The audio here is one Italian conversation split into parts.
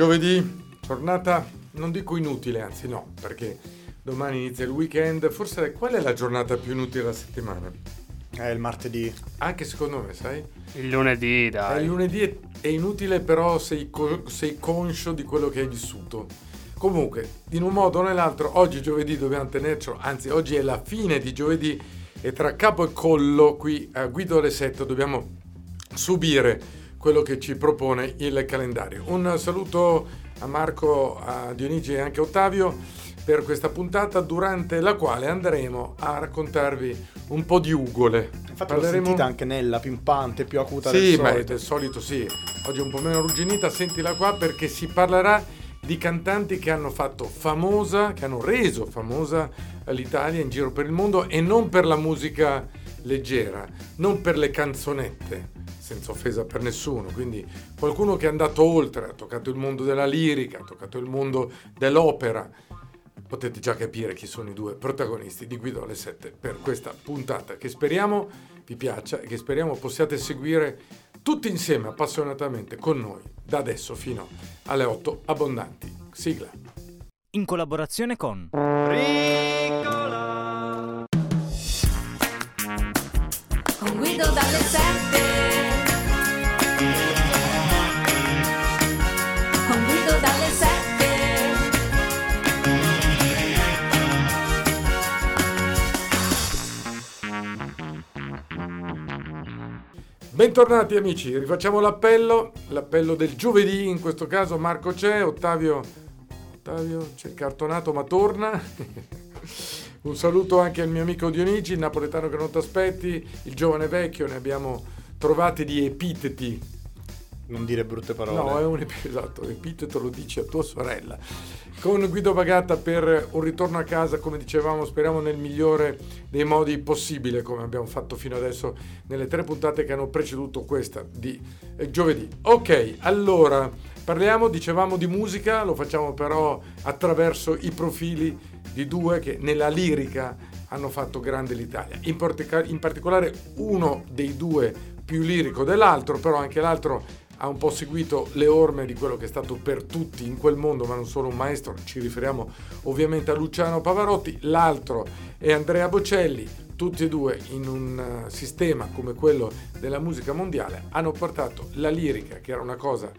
Giovedì, giornata non dico inutile, anzi no, perché domani inizia il weekend. Forse qual è la giornata più inutile della settimana? È il martedì. Anche secondo me, sai? Il lunedì, dai. Il lunedì è, è inutile, però sei, co- sei conscio di quello che hai vissuto. Comunque, in un modo o nell'altro, oggi giovedì dobbiamo tenercelo, anzi oggi è la fine di giovedì e tra capo e collo qui a Guido 7 dobbiamo subire quello che ci propone il calendario. Un saluto a Marco, a Dionigi e anche a Ottavio per questa puntata durante la quale andremo a raccontarvi un po' di ugole. Infatti l'ho sentita anche nella, pimpante, più acuta sì, del ma solito. del solito sì. Oggi è un po' meno arrugginita, sentila qua perché si parlerà di cantanti che hanno fatto famosa, che hanno reso famosa l'Italia in giro per il mondo e non per la musica leggera, non per le canzonette, senza offesa per nessuno. Quindi qualcuno che è andato oltre, ha toccato il mondo della lirica, ha toccato il mondo dell'opera. Potete già capire chi sono i due protagonisti di Guido alle 7 per questa puntata che speriamo vi piaccia e che speriamo possiate seguire tutti insieme appassionatamente con noi da adesso fino alle 8 abbondanti. Sigla. in collaborazione con Con Guido dalle 7 Bentornati amici, rifacciamo l'appello, l'appello del giovedì, in questo caso Marco c'è, Ottavio, Ottavio c'è cartonato ma torna. Un saluto anche al mio amico Dionigi, il napoletano che non ti aspetti, il giovane vecchio, ne abbiamo trovati di epiteti Non dire brutte parole. No, è un ep- esatto, epiteto lo dici a tua sorella. Con Guido Bagata per un ritorno a casa, come dicevamo, speriamo nel migliore dei modi possibile, come abbiamo fatto fino adesso nelle tre puntate che hanno preceduto questa di eh, giovedì. Ok, allora parliamo, dicevamo di musica, lo facciamo però attraverso i profili di due che nella lirica hanno fatto grande l'Italia. In, partica- in particolare uno dei due più lirico dell'altro, però anche l'altro ha un po' seguito le orme di quello che è stato per tutti in quel mondo, ma non solo un maestro, ci riferiamo ovviamente a Luciano Pavarotti, l'altro è Andrea Bocelli, tutti e due in un eh, sistema come quello della musica mondiale hanno portato la lirica, che era una cosa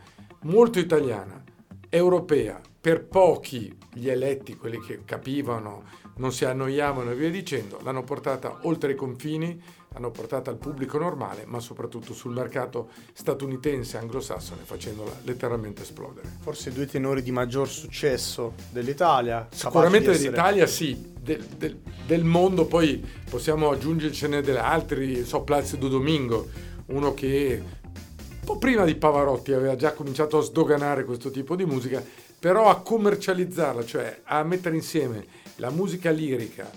molto italiana, europea, per pochi gli eletti, quelli che capivano, non si annoiavano e via dicendo, l'hanno portata oltre i confini, l'hanno portata al pubblico normale, ma soprattutto sul mercato statunitense anglosassone, facendola letteralmente esplodere. Forse i due tenori di maggior successo dell'Italia. Sicuramente essere- dell'Italia sì, del, del- del mondo poi possiamo aggiungercene delle altri, so Placido Domingo, uno che un po' prima di Pavarotti aveva già cominciato a sdoganare questo tipo di musica, però a commercializzarla, cioè a mettere insieme la musica lirica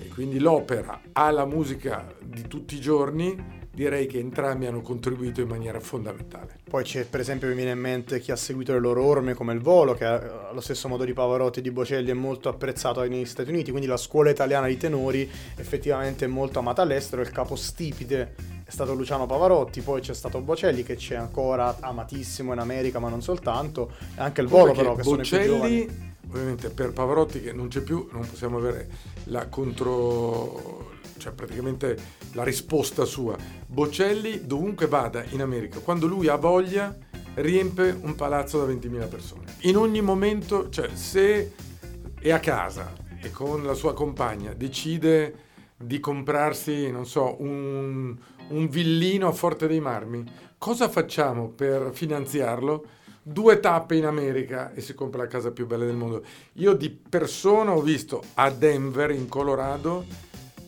e quindi l'opera alla musica di tutti i giorni, direi che entrambi hanno contribuito in maniera fondamentale. Poi c'è per esempio mi viene in mente chi ha seguito le loro orme come il volo, che allo stesso modo di Pavarotti e di Bocelli è molto apprezzato negli Stati Uniti, quindi la scuola italiana di tenori effettivamente è molto amata all'estero, il capostipite è stato Luciano Pavarotti, poi c'è stato Bocelli che c'è ancora amatissimo in America ma non soltanto, e anche il volo Perché però che sono i più giovani. Ovviamente per Pavarotti che non c'è più, non possiamo avere la contro cioè praticamente la risposta sua. Bocelli dovunque vada in America, quando lui ha voglia riempie un palazzo da 20.000 persone. In ogni momento, cioè se è a casa e con la sua compagna decide di comprarsi, non so, un, un villino a Forte dei Marmi, cosa facciamo per finanziarlo? Due tappe in America e si compra la casa più bella del mondo. Io di persona ho visto a Denver, in Colorado,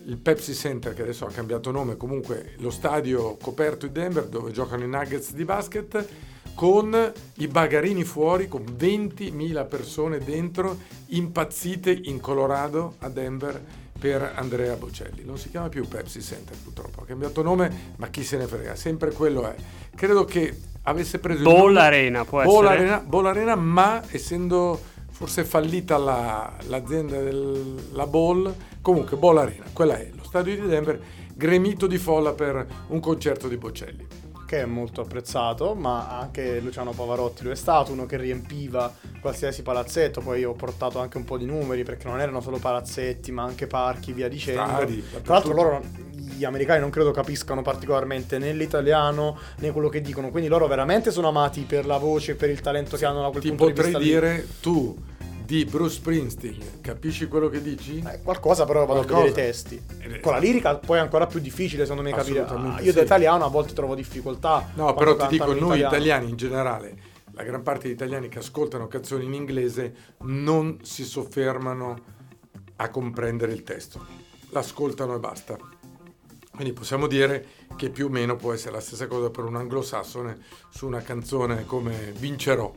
il Pepsi Center, che adesso ha cambiato nome, comunque lo stadio coperto di Denver dove giocano i Nuggets di basket, con i bagarini fuori, con 20.000 persone dentro, impazzite in Colorado, a Denver, per Andrea Bocelli. Non si chiama più Pepsi Center purtroppo, ha cambiato nome, ma chi se ne frega, sempre quello è. Credo che avesse preso Ball Arena può Ball essere. Arena, Ball Arena, ma essendo forse fallita la- l'azienda della Ball, comunque Ball Arena, quella è lo stadio di Denver, gremito di folla per un concerto di Bocelli. Che è molto apprezzato, ma anche Luciano Pavarotti lo è stato, uno che riempiva qualsiasi palazzetto, poi ho portato anche un po' di numeri perché non erano solo palazzetti, ma anche parchi, via dicendo. Stadi, Tra l'altro loro gli americani non credo capiscano particolarmente né l'italiano né quello che dicono, quindi loro veramente sono amati per la voce e per il talento che hanno da quel Ti punto di potrei vista lì. dire tu di Bruce Springsteen, capisci quello che dici? Eh, qualcosa però vado Qualcosa. a vedere i testi. Eh, Con la lirica poi è ancora più difficile secondo me capire. Ah, io da sì. italiano a volte trovo difficoltà. No, però ti dico, noi italiani in generale, la gran parte degli italiani che ascoltano canzoni in inglese non si soffermano a comprendere il testo, l'ascoltano e basta. Quindi possiamo dire che più o meno può essere la stessa cosa per un anglosassone su una canzone come Vincerò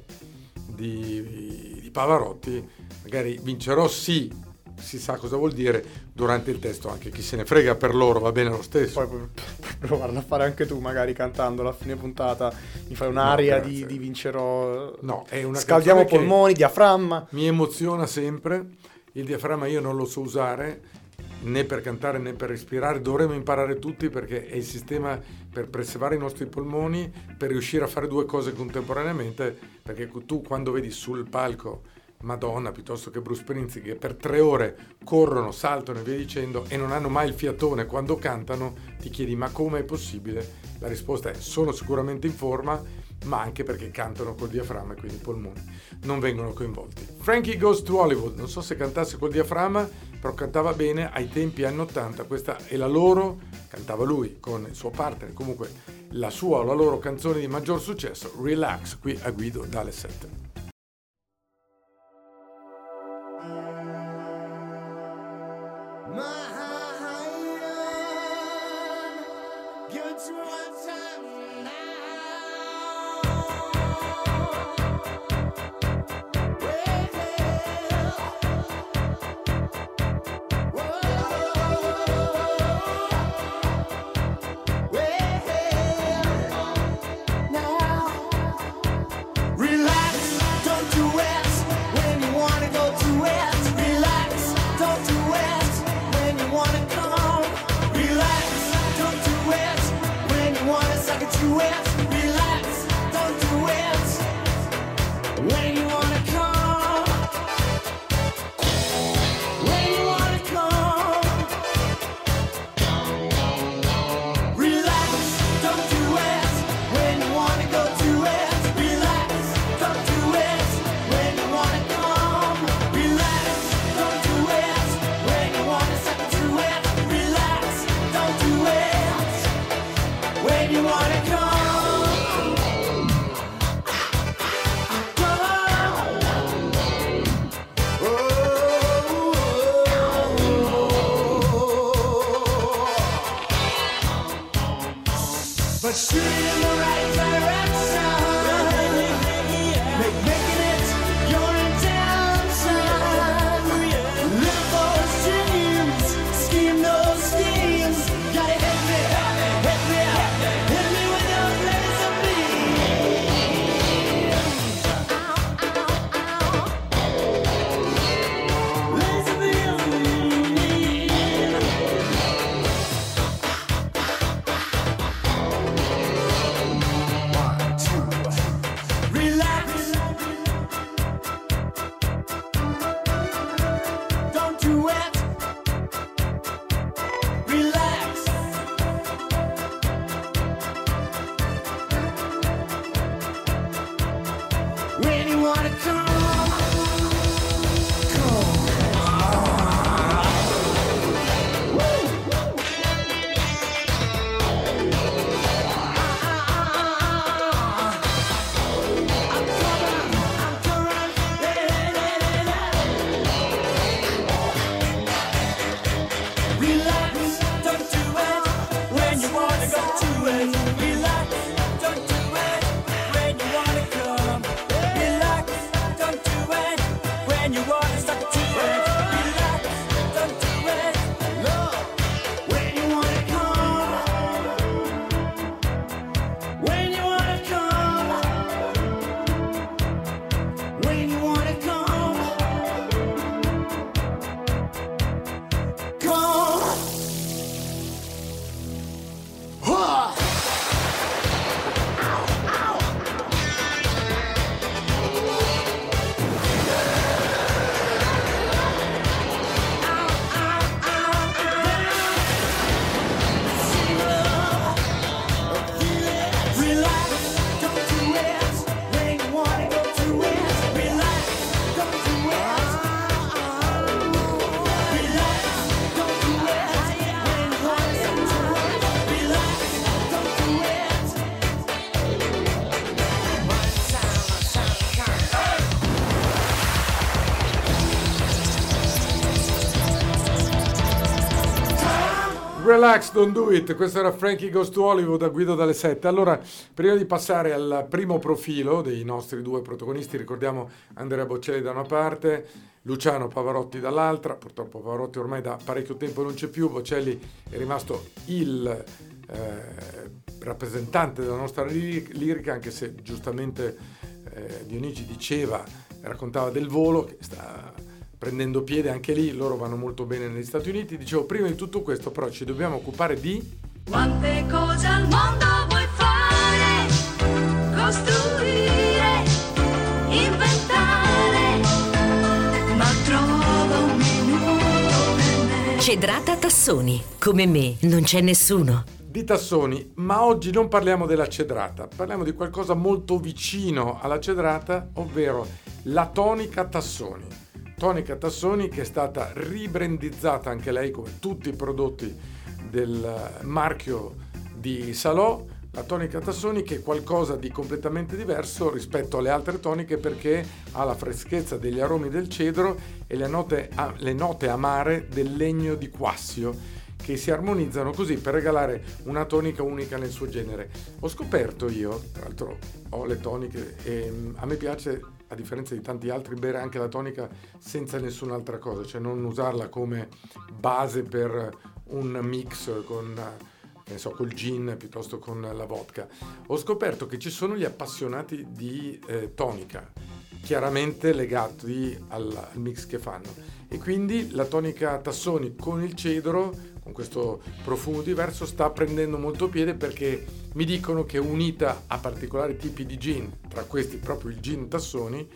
di Pavarotti, magari Vincerò sì, si sa cosa vuol dire, durante il testo anche chi se ne frega per loro va bene lo stesso. Poi puoi provarla a fare anche tu, magari cantando a fine puntata. Mi fai un'aria No, di, di vincerò. No, è una Scaldiamo polmoni, diaframma. Mi emoziona sempre, il diaframma io non lo so usare né per cantare né per respirare, dovremmo imparare tutti perché è il sistema per preservare i nostri polmoni, per riuscire a fare due cose contemporaneamente, perché tu quando vedi sul palco Madonna piuttosto che Bruce Springsteen che per tre ore corrono, saltano e via dicendo e non hanno mai il fiatone quando cantano, ti chiedi ma come è possibile? La risposta è sono sicuramente in forma, ma anche perché cantano col diaframma e quindi i polmoni non vengono coinvolti. Frankie Goes to Hollywood, non so se cantasse col diaframma, però cantava bene ai tempi anni 80, questa è la loro, cantava lui con il suo partner, comunque la sua o la loro canzone di maggior successo, Relax, qui a Guido dalle 7. Relax, Cause she Relax, don't do it. Questo era Frankie Goes to Hollywood da Guido dalle 7. Allora, prima di passare al primo profilo dei nostri due protagonisti, ricordiamo Andrea Bocelli da una parte, Luciano Pavarotti dall'altra. Purtroppo Pavarotti ormai da parecchio tempo non c'è più, Bocelli è rimasto il eh, rappresentante della nostra li- lirica, anche se giustamente eh, Dionigi diceva, raccontava del volo che sta prendendo piede anche lì, loro vanno molto bene negli Stati Uniti. Dicevo, prima di tutto questo però ci dobbiamo occupare di... Quante cose al mondo vuoi fare? Costruire, inventare, ma trova un minuto per me. Cedrata Tassoni, come me non c'è nessuno. di Tassoni, ma oggi non parliamo della cedrata, parliamo di qualcosa molto vicino alla cedrata, ovvero la tonica Tassoni. Tonica Tassoni che è stata ribrandizzata anche lei come tutti i prodotti del marchio di Salò. La tonica Tassoni che è qualcosa di completamente diverso rispetto alle altre toniche perché ha la freschezza degli aromi del cedro e le note, le note amare del legno di quassio che si armonizzano così per regalare una tonica unica nel suo genere. Ho scoperto io, tra l'altro ho le toniche e mm, a me piace, a differenza di tanti altri, bere anche la tonica senza nessun'altra cosa, cioè non usarla come base per un mix con, ne so, col gin piuttosto con la vodka. Ho scoperto che ci sono gli appassionati di eh, tonica, chiaramente legati al, al mix che fanno. E quindi la tonica Tassoni con il cedro, con questo profumo diverso, sta prendendo molto piede perché mi dicono che unita a particolari tipi di gin, tra questi proprio il gin Tassoni,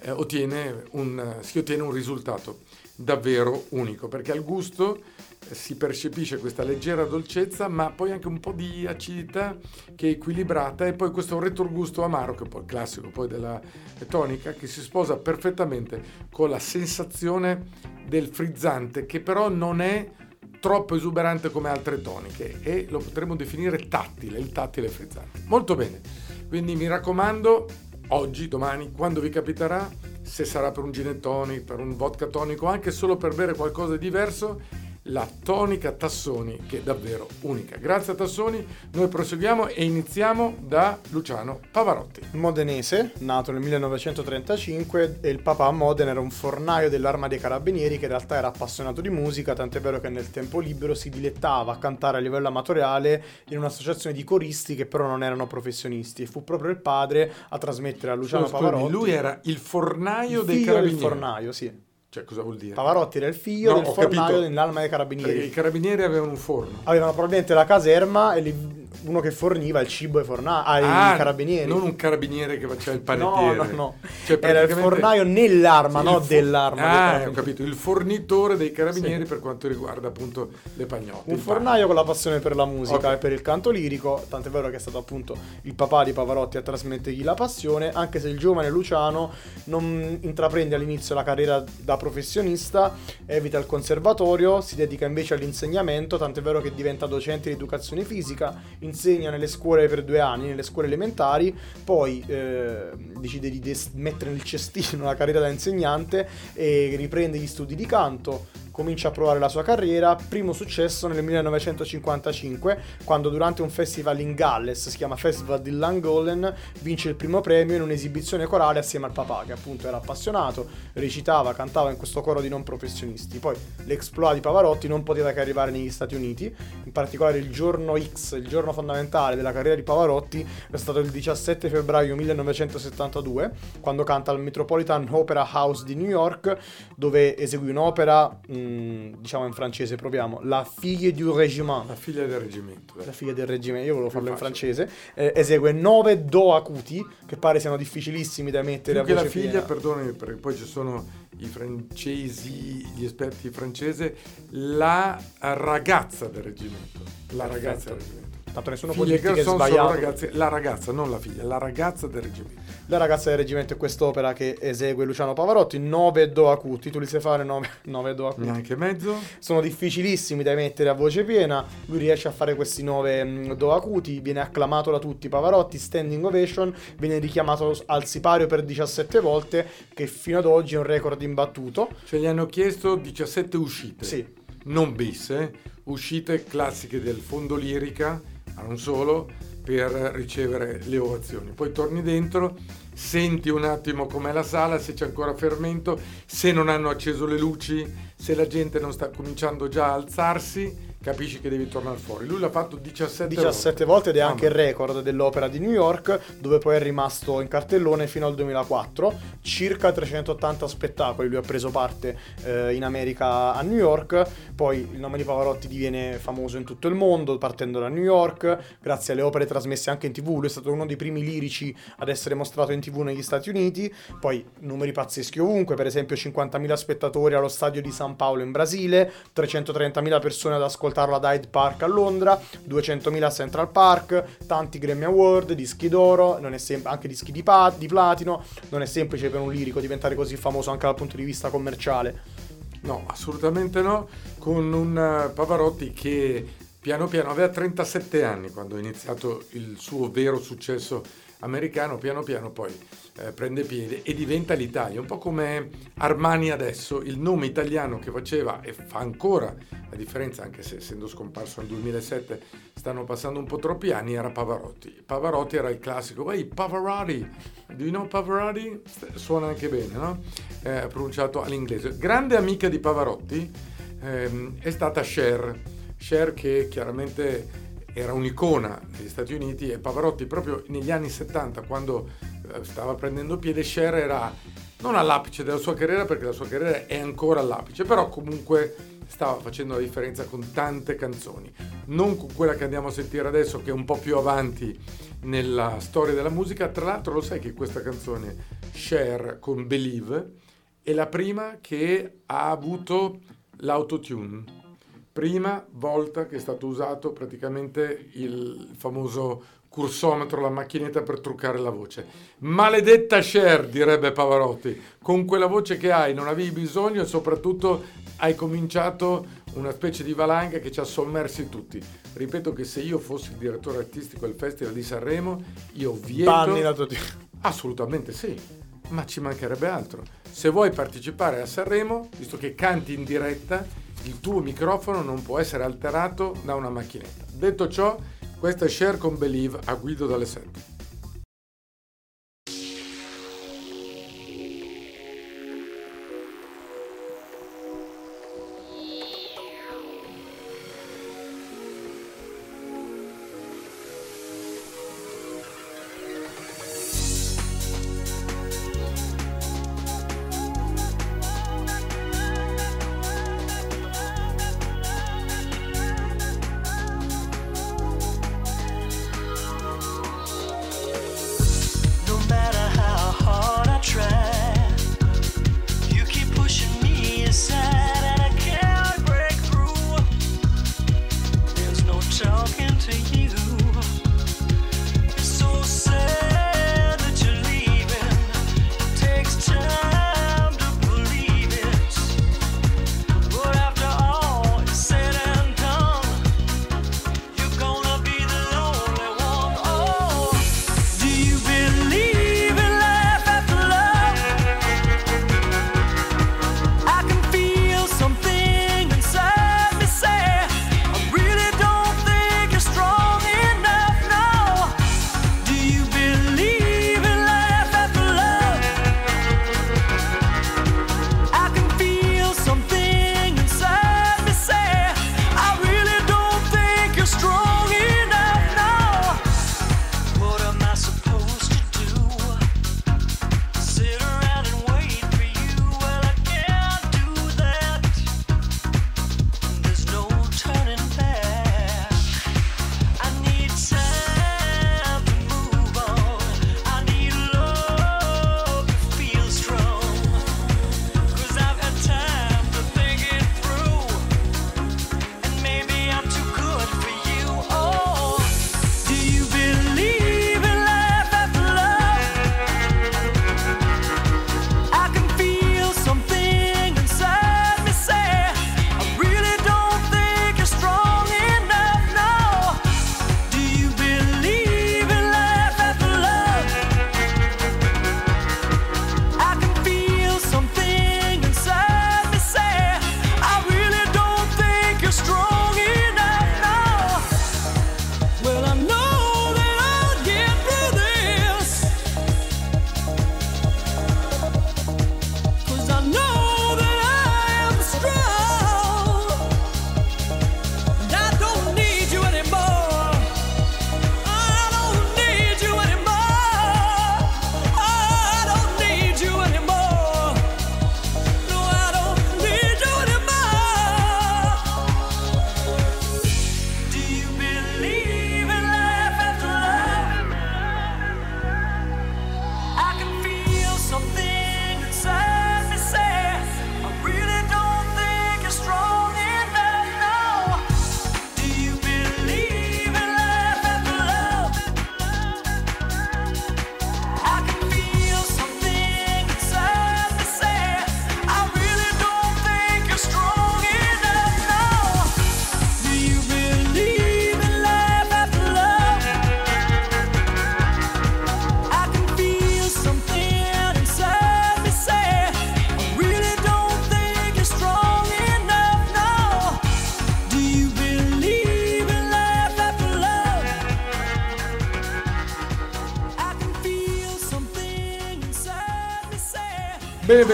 eh, ottiene un, si ottiene un risultato davvero unico perché al gusto eh, si percepisce questa leggera dolcezza ma poi anche un po' di acidità che è equilibrata e poi questo retrogusto amaro che è poi il classico poi della tonica che si sposa perfettamente con la sensazione del frizzante che però non è troppo esuberante come altre toniche e lo potremmo definire tattile, il tattile frizzante. Molto bene, quindi mi raccomando, oggi, domani, quando vi capiterà, se sarà per un gin tonic, per un vodka tonico, anche solo per bere qualcosa di diverso, la tonica Tassoni che è davvero unica. Grazie a Tassoni, noi proseguiamo e iniziamo da Luciano Pavarotti. Modenese, nato nel 1935 e il papà a Modena era un fornaio dell'arma dei carabinieri che in realtà era appassionato di musica, tant'è vero che nel tempo libero si dilettava a cantare a livello amatoriale in un'associazione di coristi che però non erano professionisti e fu proprio il padre a trasmettere a Luciano Scusami, Pavarotti. lui era il fornaio il dei carabinieri. fornaio, sì. Cioè, cosa vuol dire? Pavarotti era il figlio No, del fornaio dell'arma dei Perché carabinieri. i carabinieri avevano un forno. Avevano probabilmente la caserma e li- uno che forniva il cibo ai, forna- ai carabinieri. Ah, Non un carabiniere che faceva il No, panettiere. no, no. Cioè, Era il praticamente- fornaio nell'arma, Sì, no il fo- dell'arma. Ah, ho carabinieri. capito. Il fornitore dei carabinieri Sì. per quanto riguarda appunto le pagnotte. Un fornaio con la passione per la musica Ok. e per il canto lirico, tant'è vero che è stato appunto il papà di Pavarotti a trasmettergli la passione, anche se il giovane Luciano non intraprende all'inizio la carriera da professionista, evita il conservatorio, si dedica invece all'insegnamento, tant'è vero che diventa docente di educazione fisica, insegna nelle scuole per due anni, nelle scuole elementari, poi eh, decide di des- mettere nel cestino la carriera da insegnante e riprende gli studi di canto, comincia a provare la sua carriera. Primo successo nel 1955, quando durante un festival in Galles, si chiama Festival di Llangollen, vince il primo premio in un'esibizione corale assieme al papà, che appunto era appassionato, recitava, cantava in questo coro di non professionisti. Poi l'exploit di Pavarotti non poteva che arrivare negli Stati Uniti, in particolare il giorno X, il giorno fondamentale della carriera di Pavarotti, è stato il 17 febbraio 1972, quando canta al Metropolitan Opera House di New York, dove eseguì un'opera, mh, diciamo in francese, proviamo, La fille du régiment. La figlia del reggimento. dai. La figlia del regime, io volevo farlo in francese. Eh, esegue nove do acuti, che pare siano difficilissimi da mettere Più a voce la figlia, piena. perdonami, perché poi ci sono i francesi, gli esperti francesi, la ragazza del reggimento. La ragazza Perfetto. del reggimento. Tanto nessuno può dirti che è sbagliato. ragazze, la ragazza, non la figlia, la ragazza del reggimento. La ragazza del reggimento è quest'opera che esegue Luciano Pavarotti, 9 do acuti, tu li sai fare 9, do acuti. Neanche mezzo. Sono difficilissimi da mettere a voce piena, lui riesce a fare questi 9 do acuti, viene acclamato da tutti Pavarotti, standing ovation, viene richiamato al sipario per 17 volte, che fino ad oggi è un record imbattuto. Cioè gli hanno chiesto 17 uscite. Sì. non bis, eh, uscite classiche del fondo lirica, ma non solo, per ricevere le ovazioni. Poi torni dentro, senti un attimo com'è la sala, se c'è ancora fermento, se non hanno acceso le luci, se la gente non sta cominciando già a alzarsi, capisci che devi tornare fuori. Lui l'ha fatto 17, 17 volte ed è anche il record dell'opera di New York, dove poi è rimasto in cartellone fino al 2004. Circa 380 spettacoli lui ha preso parte eh, in America a New York. Poi il nome di Pavarotti diviene famoso in tutto il mondo, partendo da New York, grazie alle opere trasmesse anche in tv. Lui è stato uno dei primi lirici ad essere mostrato in tv negli Stati Uniti. Poi numeri pazzeschi ovunque, per esempio 50.000 spettatori allo stadio di San Paolo in Brasile, 330.000 persone ad ascoltarlo ad Hyde Park a Londra, 200.000 a Central Park, tanti Grammy Award, dischi d'oro, sem- anche dischi di, pa- di platino. Non è semplice per un lirico diventare così famoso anche dal punto di vista commerciale. No, assolutamente no, con un eh, Pavarotti che piano piano aveva 37 anni quando ha iniziato il suo vero successo americano, piano piano poi eh, prende piede e diventa l'Italia, un po' come Armani adesso, il nome italiano che faceva e fa ancora la differenza, anche se essendo scomparso nel 2007 stanno passando un po' troppi anni, era Pavarotti. Pavarotti era il classico, ehi Pavarotti, do you know Pavarotti? Suona anche bene, no? Eh, pronunciato all'inglese. Grande amica di Pavarotti ehm, è stata Cher, Cher che chiaramente era un'icona negli Stati Uniti e Pavarotti proprio negli anni 70 quando stava prendendo piede Cher era non all'apice della sua carriera perché la sua carriera è ancora all'apice però comunque stava facendo la differenza con tante canzoni. Non con quella che andiamo a sentire adesso che è un po' più avanti nella storia della musica. Tra l'altro lo sai che questa canzone Cher con Believe è la prima che ha avuto l'autotune. Prima volta che è stato usato praticamente il famoso cursometro, la macchinetta per truccare la voce. Maledetta Cher, direbbe Pavarotti, con quella voce che hai non avevi bisogno e soprattutto hai cominciato una specie di valanga che ci ha sommersi tutti. Ripeto che se io fossi il direttore artistico del Festival di Sanremo, io vieto... Banni la tua Assolutamente sì, ma ci mancherebbe altro. Se vuoi partecipare a Sanremo, visto che canti in diretta, il tuo microfono non può essere alterato da una macchinetta. Detto ciò, questa è Share con Believe a Guido dalle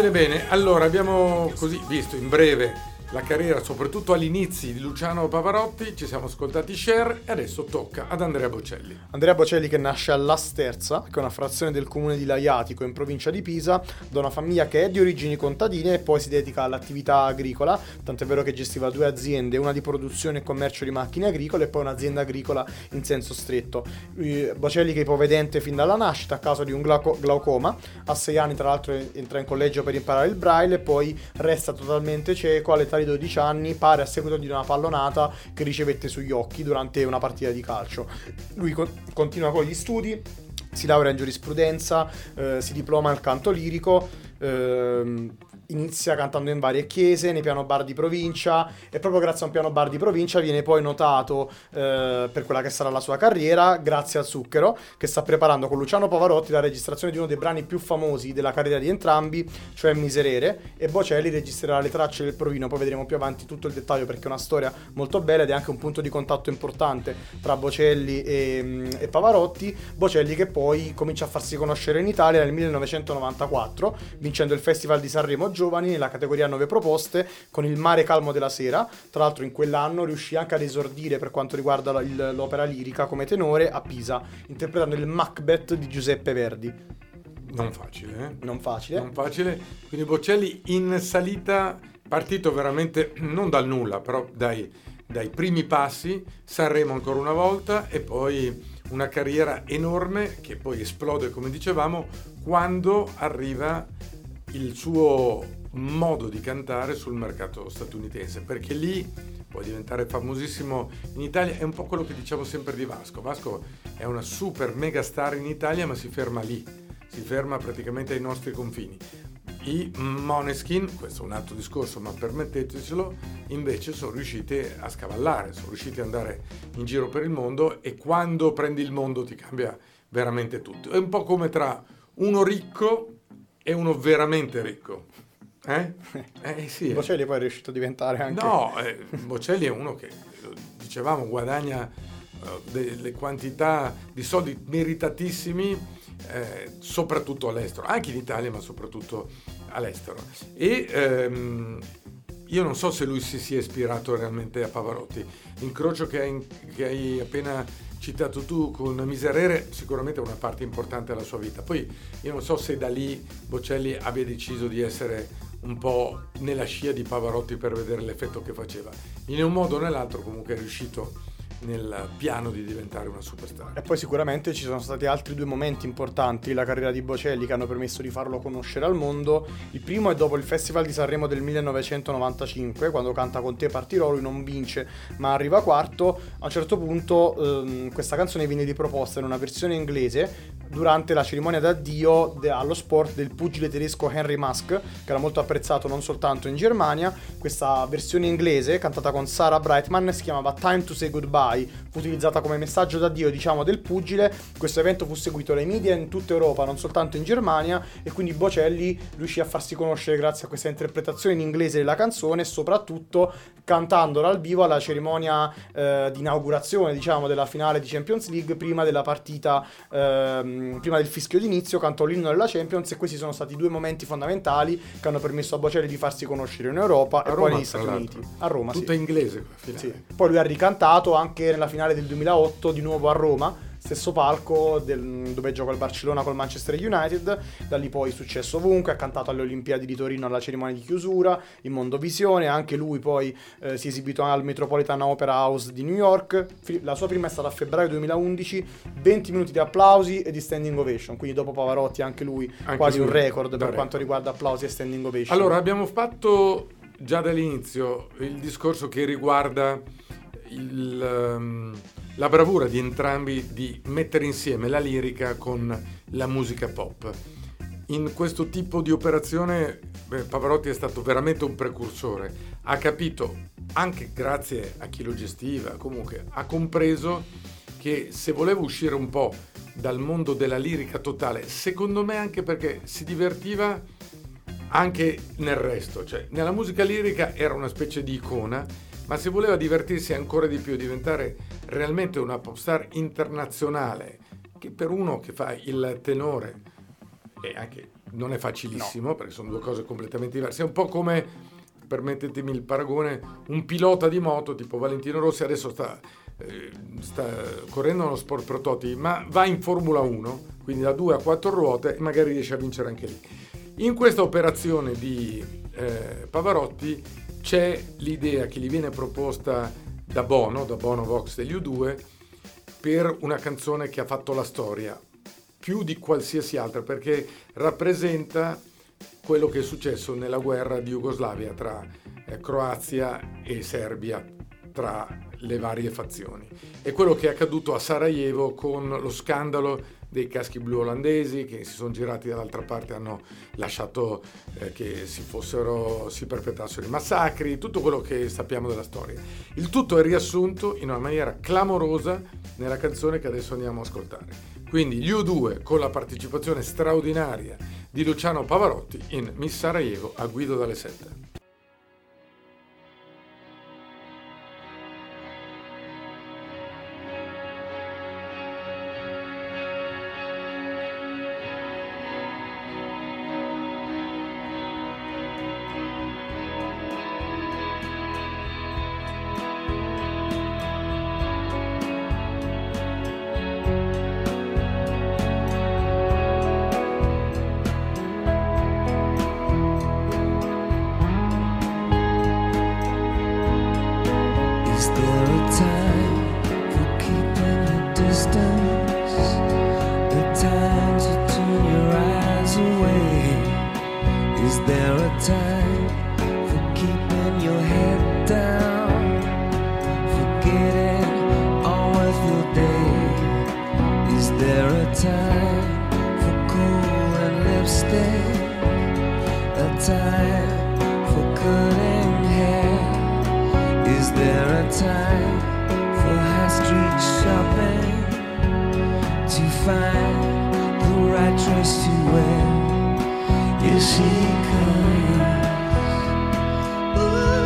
Bene, bene. Allora, abbiamo così visto in breve la carriera, soprattutto all'inizio di Luciano Pavarotti, ci siamo ascoltati Cher e adesso tocca ad Andrea Bocelli. Andrea Bocelli che nasce a Lasterza, che è una frazione del comune di Laiatico in provincia di Pisa, da una famiglia che è di origini contadine e poi si dedica all'attività agricola, tant'è vero che gestiva due aziende, una di produzione e commercio di macchine agricole e poi un'azienda agricola in senso stretto. Bocelli che è ipovedente fin dalla nascita a causa di un glauco- glaucoma, a sei anni tra l'altro entra in collegio per imparare il braille e poi resta totalmente cieco all'età di 12 anni, pare a seguito di una pallonata che ricevette sugli occhi durante una partita di calcio. Lui con- continua con gli studi, si laurea in giurisprudenza, eh, si diploma nel canto lirico, ehm, inizia cantando in varie chiese, nei piano bar di provincia e proprio grazie a un piano bar di provincia viene poi notato eh, per quella che sarà la sua carriera grazie al Zucchero che sta preparando con Luciano Pavarotti la registrazione di uno dei brani più famosi della carriera di entrambi, cioè Miserere e Bocelli registrerà le tracce del provino, poi vedremo più avanti tutto il dettaglio perché è una storia molto bella ed è anche un punto di contatto importante tra Bocelli e, e Pavarotti, Bocelli che poi comincia a farsi conoscere in Italia nel 1994 vincendo il Festival di Sanremo Giovani nella categoria 9 proposte con il Mare Calmo della Sera. Tra l'altro in quell'anno riuscì anche ad esordire per quanto riguarda il- l'opera lirica come tenore a Pisa, interpretando il Macbeth di Giuseppe Verdi. Non facile, eh? Non facile. Non facile. Quindi Bocelli in salita, partito veramente non dal nulla, però dai, dai primi passi, Sanremo ancora una volta e poi una carriera enorme che poi esplode, come dicevamo, quando arriva il suo modo di cantare sul mercato statunitense, perché lì può diventare famosissimo in Italia, è un po' quello che diciamo sempre di Vasco. Vasco è una super mega star in Italia, ma si ferma lì, si ferma praticamente ai nostri confini. I Moneskin, questo è un altro discorso, ma permettetecelo, invece sono riusciti a scavallare, sono riusciti ad andare in giro per il mondo e quando prendi il mondo ti cambia veramente tutto. È un po' come tra uno ricco e uno veramente ricco. Eh? Eh sì. eh. Bocelli poi è riuscito a diventare anche... No, eh, Bocelli è uno che, dicevamo, guadagna eh, delle quantità di soldi meritatissimi, eh, soprattutto all'estero, anche in Italia, ma soprattutto all'estero. E ehm, io non so se lui si sia ispirato realmente a Pavarotti. L'incrocio che hai, che hai appena citato tu con Miserere sicuramente è una parte importante della sua vita. Poi io non so se da lì Bocelli abbia deciso di essere un po' nella scia di Pavarotti per vedere l'effetto che faceva. In un modo o nell'altro comunque è riuscito nel piano di diventare una superstar. E poi sicuramente ci sono stati altri due momenti importanti nella carriera di Bocelli che hanno permesso di farlo conoscere al mondo. Il primo è dopo il Festival di Sanremo del 1995, quando canta con te partirò, lui non vince ma arriva quarto. A un certo punto ehm, questa canzone viene riproposta in una versione inglese durante la cerimonia d'addio de- allo sport del pugile tedesco Henry Musk, che era molto apprezzato non soltanto in Germania. Questa versione inglese, cantata con Sarah Brightman, si chiamava Time to Say Goodbye, fu utilizzata come messaggio d'addio, diciamo, del pugile. Questo evento fu seguito dai media in tutta Europa, non soltanto in Germania, e quindi Bocelli riuscì a farsi conoscere grazie a questa interpretazione in inglese della canzone e soprattutto cantandola al vivo alla cerimonia eh, di inaugurazione, diciamo, della finale di Champions League, prima della partita, ehm, prima del fischio d'inizio, cantò l'inno della Champions e questi sono stati due momenti fondamentali che hanno permesso a Bocelli di farsi conoscere in Europa A e Roma, poi negli Stati l'altro. Uniti. A Roma, Tutta sì. inglese. Sì. Poi lui ha ricantato anche nella finale del 2008 di nuovo a Roma, stesso palco del- dove gioca il Barcellona col Manchester United, da lì poi è successo ovunque, ha cantato alle Olimpiadi di Torino alla cerimonia di chiusura, in Mondovisione, anche lui poi eh, si è esibito al Metropolitan Opera House di New York, la sua prima è stata a febbraio 2011, 20 minuti di applausi e di standing ovation, quindi dopo Pavarotti anche lui Anche quasi un lui, record da per record. quanto riguarda applausi e standing ovation. Allora, abbiamo fatto già dall'inizio il discorso che riguarda il, ehm, la bravura di entrambi di mettere insieme la lirica con la musica pop. In questo tipo di operazione Pavarotti è stato veramente un precursore, ha capito, anche grazie a chi lo gestiva, comunque ha compreso che se voleva uscire un po' dal mondo della lirica totale, secondo me anche perché si divertiva anche nel resto, cioè nella musica lirica era una specie di icona, ma se voleva divertirsi ancora di più, diventare realmente una popstar internazionale, che per uno che fa il tenore e anche non è facilissimo perché sono due cose completamente diverse. È un po' come, permettetemi il paragone, un pilota di moto tipo Valentino Rossi adesso sta, eh, sta correndo nello sport prototipi, ma va in Formula 1, quindi da 2 a 4 ruote e magari riesce a vincere anche lì. In questa operazione di eh, Pavarotti c'è l'idea che gli viene proposta da Bono, da Bono Vox degli U2, per una canzone che ha fatto la storia più di qualsiasi altra perché rappresenta quello che è successo nella guerra di Jugoslavia tra eh, Croazia e Serbia tra le varie fazioni. E quello che è accaduto a Sarajevo con lo scandalo dei caschi blu olandesi che si sono girati dall'altra parte hanno lasciato eh, che si fossero si perpetrassero i massacri tutto quello che sappiamo della storia il tutto è riassunto in una maniera clamorosa nella canzone che adesso andiamo a ascoltare quindi gli U2 con la partecipazione straordinaria di Luciano Pavarotti in Miss Sarajevo a Guido dalle Sette. Distance? A time to turn your eyes away? Is there a time for keeping your head down? Forgetting all of your day? Is there a time for cool and lipstick? A time for cutting hair? Is there a time find the right dress to wear? She comes. Ooh,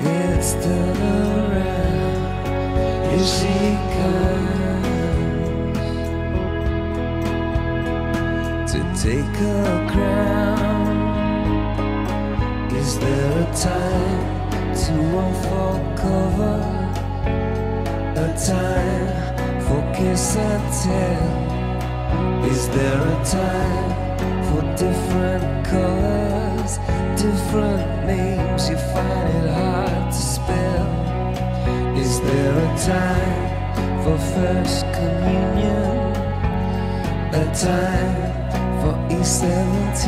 it's turn around. Here she comes to take a crown. Is there a time to unfold cover? A time for kiss and tell? Is there a time for different colors, different names? You find it hard to spell. Is there a time for first communion? A time for E17?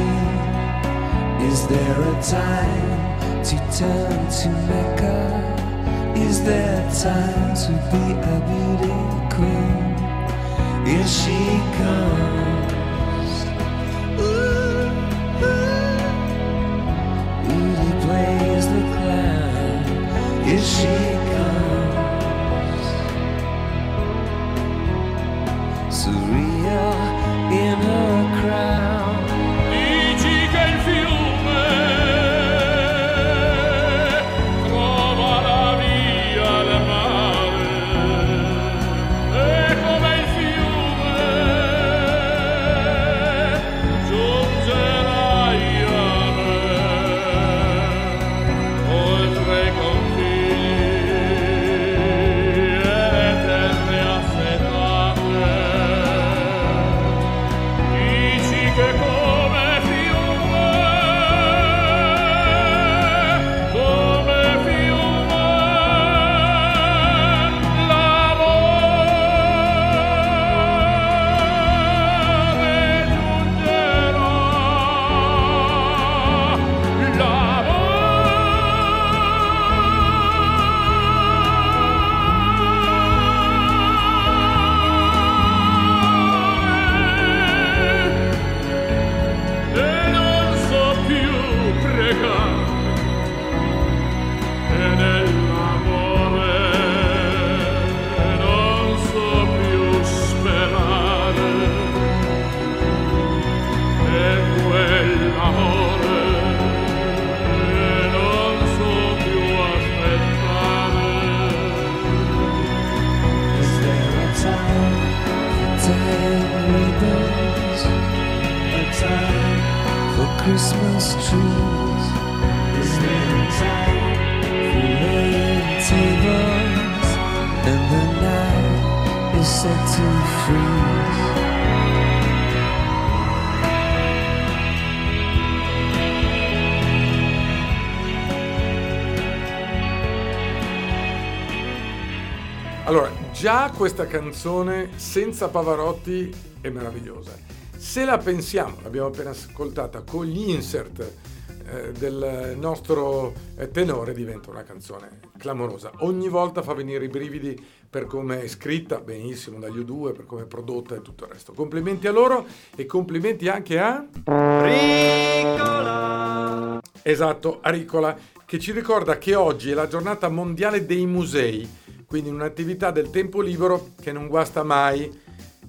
Is there a time to turn to Mecca? Is there time to be a beauty queen? Here she comes. Christmas trees. Is there time for tables? And the night is set to freeze. Allora, già questa canzone senza Pavarotti è meravigliosa. Se la pensiamo, l'abbiamo appena ascoltata, con gli insert eh, del nostro eh, tenore diventa una canzone clamorosa. Ogni volta fa venire i brividi per come è scritta, benissimo, dagli U2, per come è prodotta e tutto il resto. Complimenti a loro e complimenti anche a... Ricola! Esatto, a Ricola, che ci ricorda che oggi è la giornata mondiale dei musei, quindi un'attività del tempo libero che non guasta mai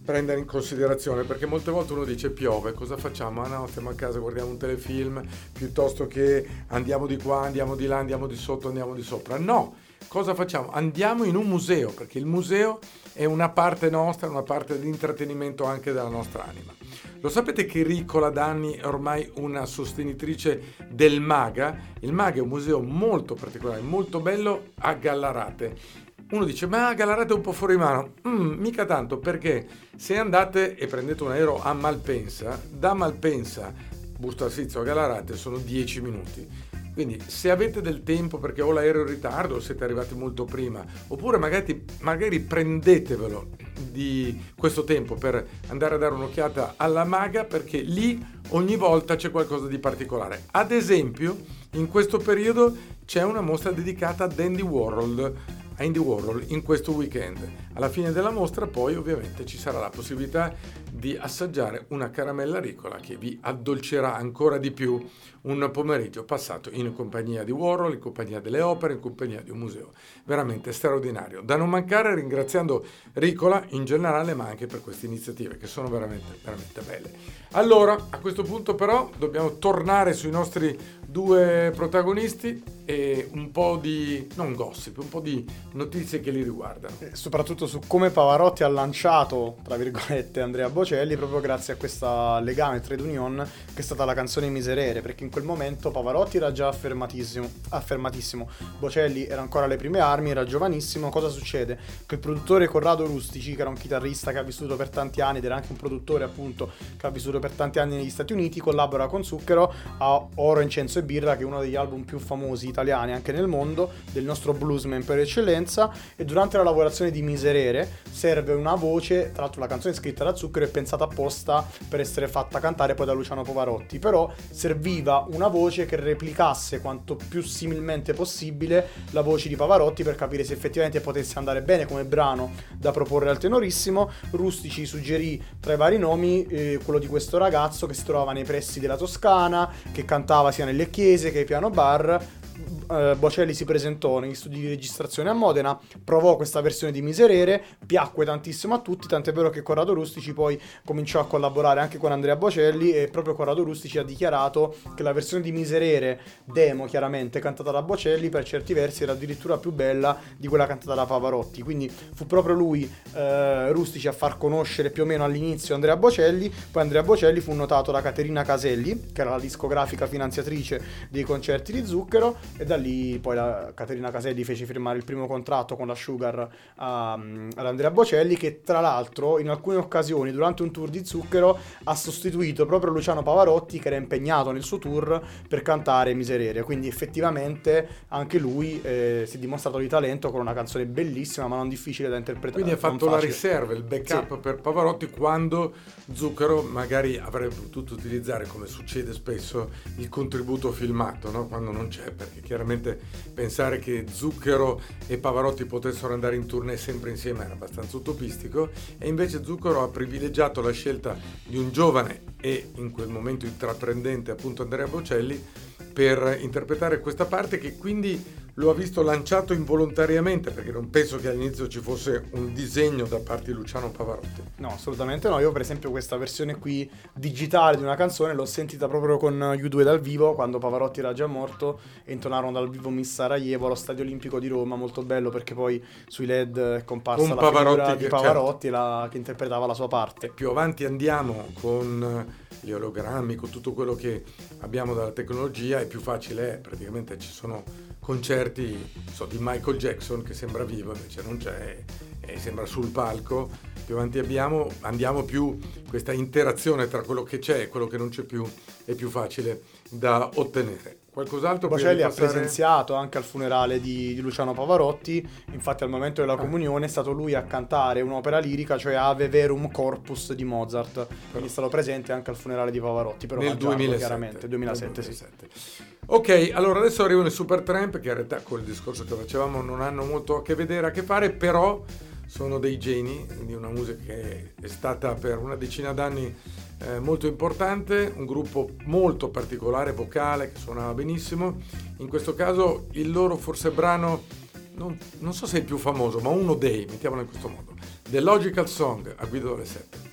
prendere in considerazione perché molte volte uno dice piove, cosa facciamo? Ah no, stiamo a casa, guardiamo un telefilm piuttosto che andiamo di qua, andiamo di là, andiamo di sotto, andiamo di sopra. No, cosa facciamo? Andiamo in un museo perché il museo è una parte nostra, una parte di intrattenimento anche della nostra anima. Lo sapete che Ricola da anni è ormai una sostenitrice del Maga? Il Maga è un museo molto particolare, molto bello a Gallarate uno dice ma Gallarate è un po' fuori mano. Mm, mica tanto perché se andate e prendete un aereo a Malpensa da Malpensa Busto Arsizio a Gallarate sono 10 minuti. Quindi se avete del tempo perché o l'aereo in ritardo o siete arrivati molto prima oppure magari, magari prendetevelo di questo tempo per andare a dare un'occhiata alla maga perché lì ogni volta c'è qualcosa di particolare. Ad esempio in questo periodo c'è una mostra dedicata a Dandy Warhol a Andy Warhol in questo weekend. Alla fine della mostra poi ovviamente ci sarà la possibilità di assaggiare una caramella ricola che vi addolcerà ancora di più un pomeriggio passato in compagnia di Warhol, in compagnia delle opere, in compagnia di un museo veramente straordinario. Da non mancare ringraziando Ricola in generale ma anche per queste iniziative che sono veramente, veramente belle. Allora, a questo punto però dobbiamo tornare sui nostri due protagonisti e un po' di, non gossip, un po' di notizie che li riguardano. E soprattutto su come Pavarotti ha lanciato, tra virgolette, Andrea Bocelli proprio grazie a questo legame trade union che è stata la canzone Miserere, perché in quel momento Pavarotti era già affermatissimo, affermatissimo. Bocelli era ancora alle prime armi, era giovanissimo, cosa succede? Che il produttore Corrado Rustici, che era un chitarrista che ha vissuto per tanti anni ed era anche un produttore appunto che ha vissuto per tanti anni negli Stati Uniti, collabora con Zucchero a Oro, Incenso e Birra, che è uno degli album più famosi italiani anche nel mondo, del nostro bluesman per eccellenza, e durante la lavorazione di Miserere serve una voce, tra l'altro la canzone è scritta da Zucchero è pensata apposta per essere fatta cantare poi da Luciano Pavarotti, però serviva una voce che replicasse quanto più similmente possibile la voce di Pavarotti per capire se effettivamente potesse andare bene come brano da proporre al tenorissimo. Rustici suggerì tra i vari nomi eh, quello di questo ragazzo che si trovava nei pressi della Toscana, che cantava sia nelle chiese che ai piano bar. Eh, Bocelli si presentò negli studi di registrazione a Modena, provò questa versione di Miserere, piacque tantissimo a tutti, tant'è vero che Corrado Rustici poi cominciò a collaborare anche con Andrea Bocelli e proprio Corrado Rustici ha dichiarato che la versione di Miserere, demo chiaramente, cantata da Bocelli, per certi versi era addirittura più bella di quella cantata da Pavarotti, quindi fu proprio lui, eh, Rustici, a far conoscere più o meno all'inizio Andrea Bocelli, poi Andrea Bocelli fu notato da Caterina Caselli, che era la discografica finanziatrice dei concerti di Zucchero, e da lì poi la Caterina Caselli fece firmare il primo contratto con la Sugar a- ad Andrea Bocelli che tra l'altro in alcune occasioni durante un tour di Zucchero ha sostituito proprio Luciano Pavarotti che era impegnato nel suo tour per cantare Miserere. Quindi effettivamente anche lui eh, si è dimostrato di talento con una canzone bellissima ma non difficile da interpretare. Quindi ha fatto la riserva, il backup per Pavarotti quando Zucchero magari avrebbe potuto utilizzare, come succede spesso, il contributo filmato, no? quando non c'è, perché chiaramente pensare che Zucchero e Pavarotti potessero andare in tournée sempre insieme era abbastanza utopistico e invece Zucchero ha privilegiato la scelta di un giovane e in quel momento intraprendente appunto Andrea Bocelli per interpretare questa parte che quindi lo ha visto lanciato involontariamente perché non penso che all'inizio ci fosse un disegno da parte di Luciano Pavarotti. No, assolutamente no. Io, per esempio, questa versione qui digitale di una canzone l'ho sentita proprio con U2 dal vivo quando Pavarotti era già morto e intonarono dal vivo Miss Sarajevo allo Stadio Olimpico di Roma. Molto bello perché poi sui LED è comparsa Con la Pavarotti figura che- di Pavarotti la- che interpretava la sua parte. Più avanti andiamo con gli ologrammi, con tutto quello che abbiamo dalla tecnologia, è più facile, è, praticamente ci sono concerti so, di Michael Jackson che sembra vivo, invece non c'è, e sembra sul palco. Più avanti abbiamo, andiamo più questa interazione tra quello che c'è e quello che non c'è più è più facile da ottenere. Qualcos'altro Bocelli ha passare- presenziato anche al funerale di, di Luciano Pavarotti, infatti al momento Ah. della comunione è stato lui a cantare un'opera lirica, cioè Ave Verum Corpus di Mozart, quindi è stato presente anche al funerale di Pavarotti, per nel omaggiarlo, 2007, chiaramente, 2007, nel sì. 2007. Ok, allora adesso arrivano i super tramp che in realtà con il discorso che facevamo non hanno molto a che vedere, a che fare, però sono dei geni di una musica che è stata per una decina d'anni eh, molto importante, un gruppo molto particolare, vocale, che suonava benissimo. In questo caso il loro forse brano, non, non so se è il più famoso, ma uno dei, mettiamolo in questo modo, The Logical Song a guida dalle 7.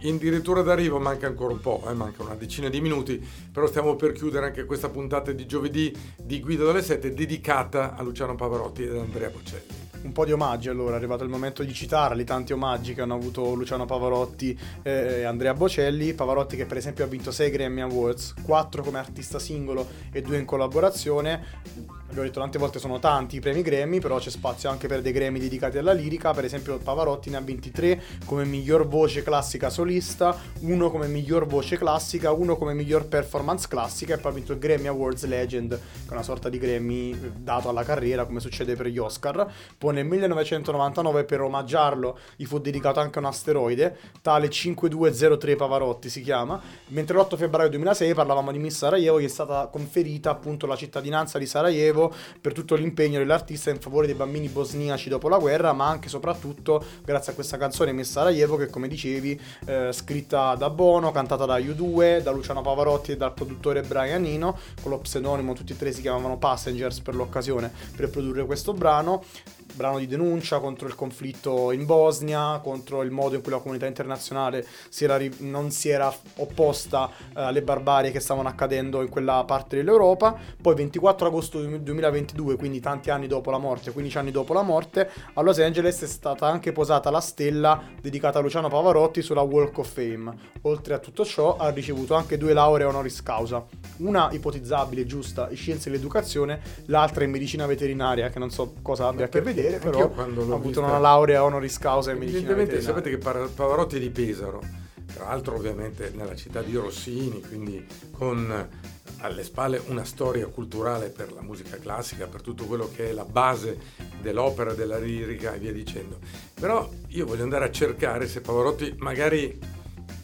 In dirittura d'arrivo, manca ancora un po', eh, manca una decina di minuti, però stiamo per chiudere anche questa puntata di giovedì di Guido dalle 7 dedicata a Luciano Pavarotti ed Andrea Bocelli. Un po' di omaggi allora, è arrivato il momento di citarli, tanti omaggi che hanno avuto Luciano Pavarotti eh, e Andrea Bocelli. Pavarotti che per esempio ha vinto 6 Grammy Awards, 4 come artista singolo e 2 in collaborazione. Abbiamo detto tante volte sono tanti i premi Grammy, però c'è spazio anche per dei Grammy dedicati alla lirica. Per esempio Pavarotti ne ha vinti 3 come miglior voce classica solista, uno come miglior voce classica, uno come miglior performance classica e poi ha vinto il Grammy Awards Legend, che è una sorta di Grammy eh, dato alla carriera come succede per gli Oscar. Poi nel 1999 per omaggiarlo gli fu dedicato anche un asteroide, tale 5203 Pavarotti si chiama, mentre l'8 febbraio 2006 parlavamo di Miss Sarajevo, gli è stata conferita appunto la cittadinanza di Sarajevo per tutto l'impegno dell'artista in favore dei bambini bosniaci dopo la guerra, ma anche e soprattutto grazie a questa canzone Miss Sarajevo che come dicevi eh, scritta da Bono, cantata da U2, da Luciano Pavarotti e dal produttore Brian Eno, con lo pseudonimo tutti e tre si chiamavano Passengers per l'occasione per produrre questo brano brano di denuncia contro il conflitto in Bosnia, contro il modo in cui la comunità internazionale si era non si era opposta eh, alle barbarie che stavano accadendo in quella parte dell'Europa. Poi 24 agosto du- 2022, quindi tanti anni dopo la morte, 15 anni dopo la morte, a Los Angeles è stata anche posata la stella dedicata a Luciano Pavarotti sulla Walk of Fame. Oltre a tutto ciò ha ricevuto anche due lauree honoris causa, una ipotizzabile giusta in scienze dell'educazione, l'altra in medicina veterinaria, che non so cosa abbia a che vedere, Anch'io però quando ha avuto vista- una laurea honoris causa in medicina Evidentemente sapete che Pavarotti è di Pesaro, tra l'altro ovviamente nella città di Rossini, quindi con alle spalle una storia culturale per la musica classica, per tutto quello che è la base dell'opera, della lirica e via dicendo. Però io voglio andare a cercare se Pavarotti magari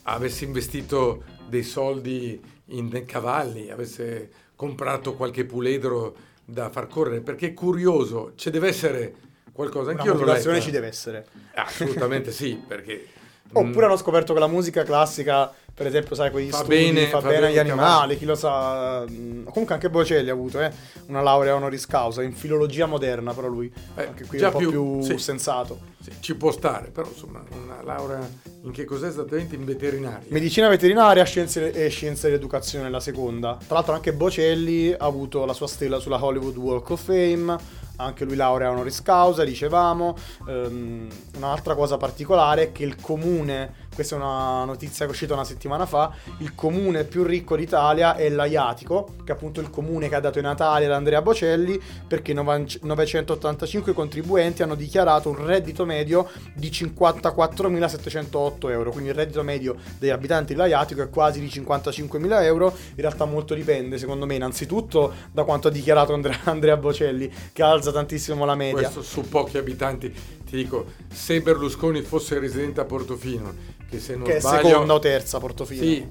avesse investito dei soldi in cavalli, avesse comprato qualche puledro da far correre, perché è curioso, ci deve essere qualcosa. Una Anch'io l'ho motivazione ci deve essere. Assolutamente sì, perché... Oppure mm, hanno scoperto che la musica classica, per esempio, sai, quegli Fa studi, bene- fa, fa bene bene agli animali, chi lo sa. mm, Comunque anche Bocelli ha avuto eh, una laurea honoris causa in filologia moderna, però lui Eh, anche qui è un po' più, più- sì. sensato. sì, ci può stare, però insomma una laurea in che cos'è esattamente? In veterinaria. Medicina veterinaria scienze e scienze dell'educazione la seconda. Tra l'altro anche Bocelli ha avuto la sua stella sulla Hollywood Walk of Fame, anche lui laurea honoris causa, dicevamo. Ehm, un'altra cosa particolare è che il comune, questa è una notizia che è uscita una settimana fa, il comune più ricco d'Italia è l'Aiatico, che è appunto il comune che ha dato i Natali ad Andrea Bocelli, perché novanc- 985 contribuenti hanno dichiarato un reddito medio di 54.708 euro, quindi il reddito medio degli abitanti dell'Aiatico è quasi di 55.000 euro, in realtà molto dipende secondo me innanzitutto da quanto ha dichiarato Andrea, Andrea Bocelli, che alza tantissimo la media. Questo su pochi abitanti, ti dico, se Berlusconi fosse residente a Portofino, che se non che è sbaglio... seconda o terza Portofino. Sì,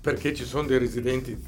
perché ci sono dei residenti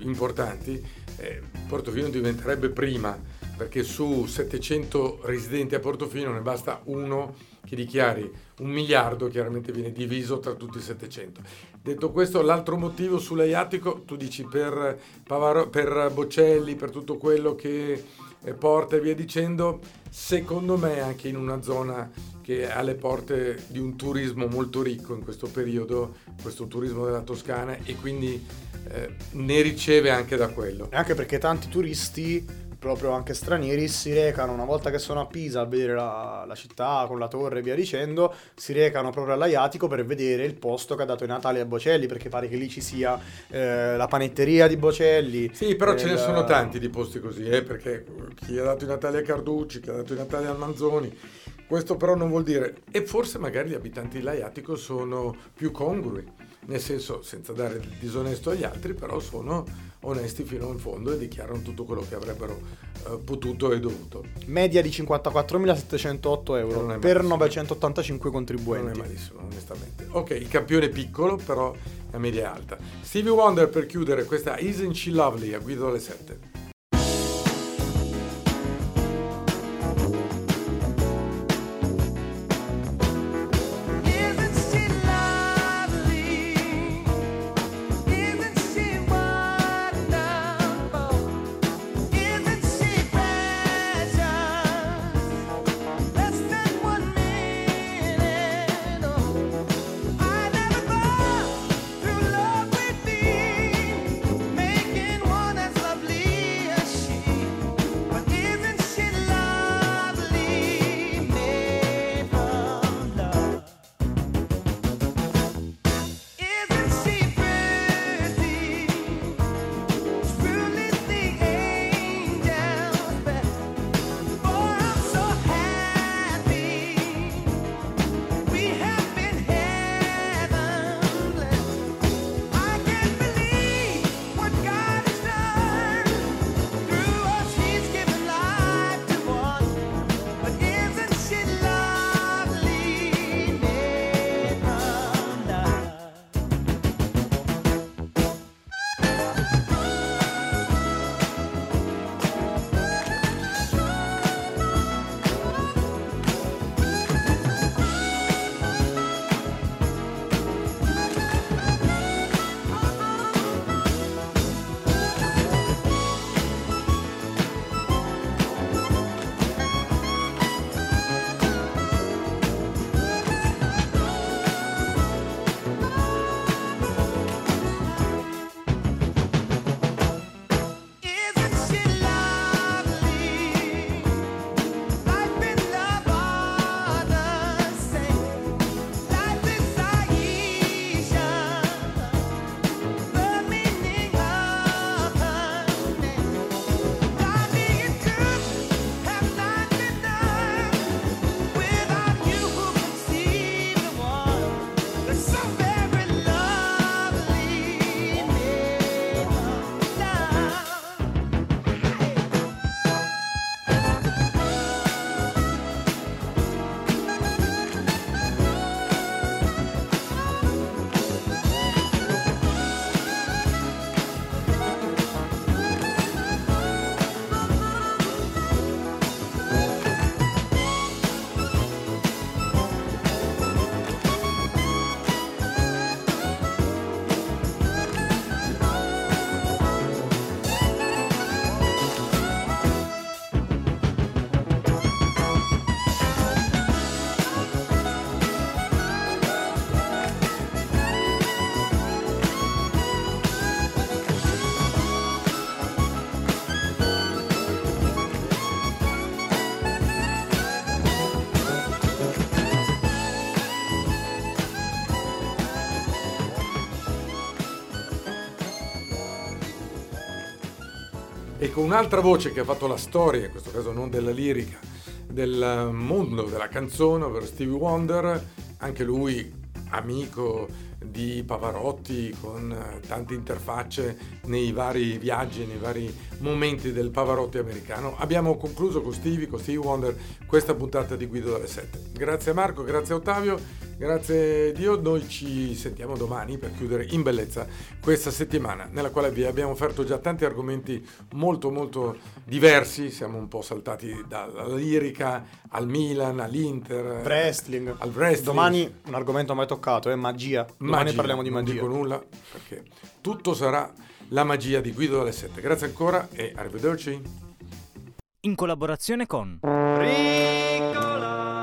importanti, eh, Portofino diventerebbe prima, perché su 700 residenti a Portofino ne basta uno che dichiari un miliardo, chiaramente viene diviso tra tutti i 700. Detto questo, l'altro motivo sull'Aiatico, tu dici per, Pavaro- per Bocelli, per tutto quello che eh, porta e via dicendo, secondo me anche in una zona che è alle porte di un turismo molto ricco in questo periodo, questo turismo della Toscana e quindi eh, ne riceve anche da quello. E anche perché tanti turisti, proprio anche stranieri, si recano una volta che sono a Pisa a vedere la, la città con la torre e via dicendo, si recano proprio all'Aiatico per vedere il posto che ha dato i Natali a Bocelli, perché pare che lì ci sia eh, la panetteria di Bocelli. Sì, però ce ne sono tanti di posti così, eh, perché chi ha dato i Natali a Carducci, chi ha dato i Natali al Manzoni, questo però non vuol dire, e forse magari gli abitanti dell'Aiatico sono più congrui, nel senso senza dare il disonesto agli altri, però sono onesti fino in fondo e dichiarano tutto quello che avrebbero eh, potuto e dovuto. Media di 54.708 euro per malissimo. 985 Non è contribuenti. malissimo, onestamente. Ok, il campione è piccolo, però la media è alta. Stevie Wonder per chiudere questa Isn't She Lovely a Guido alle 7. Con un'altra voce che ha fatto la storia, in questo caso non della lirica, del mondo della canzone, ovvero Stevie Wonder, anche lui amico di Pavarotti con tante interfacce nei vari viaggi, nei vari momenti del Pavarotti americano. Abbiamo concluso con Stevie, con Stevie Wonder, questa puntata di Guido dalle 7. Grazie a Marco, grazie a Ottavio, grazie a Dio. Noi ci sentiamo domani per chiudere in bellezza questa settimana nella quale vi abbiamo offerto già tanti argomenti molto molto diversi. Siamo un po' saltati dalla lirica al Milan, all'Inter, Wrestling. al wrestling. Domani un argomento mai toccato è magia. Domani Magia, parliamo di non magia. dico nulla perché tutto sarà la magia di Guido dalle 7. Grazie ancora e arrivederci. In collaborazione con Rico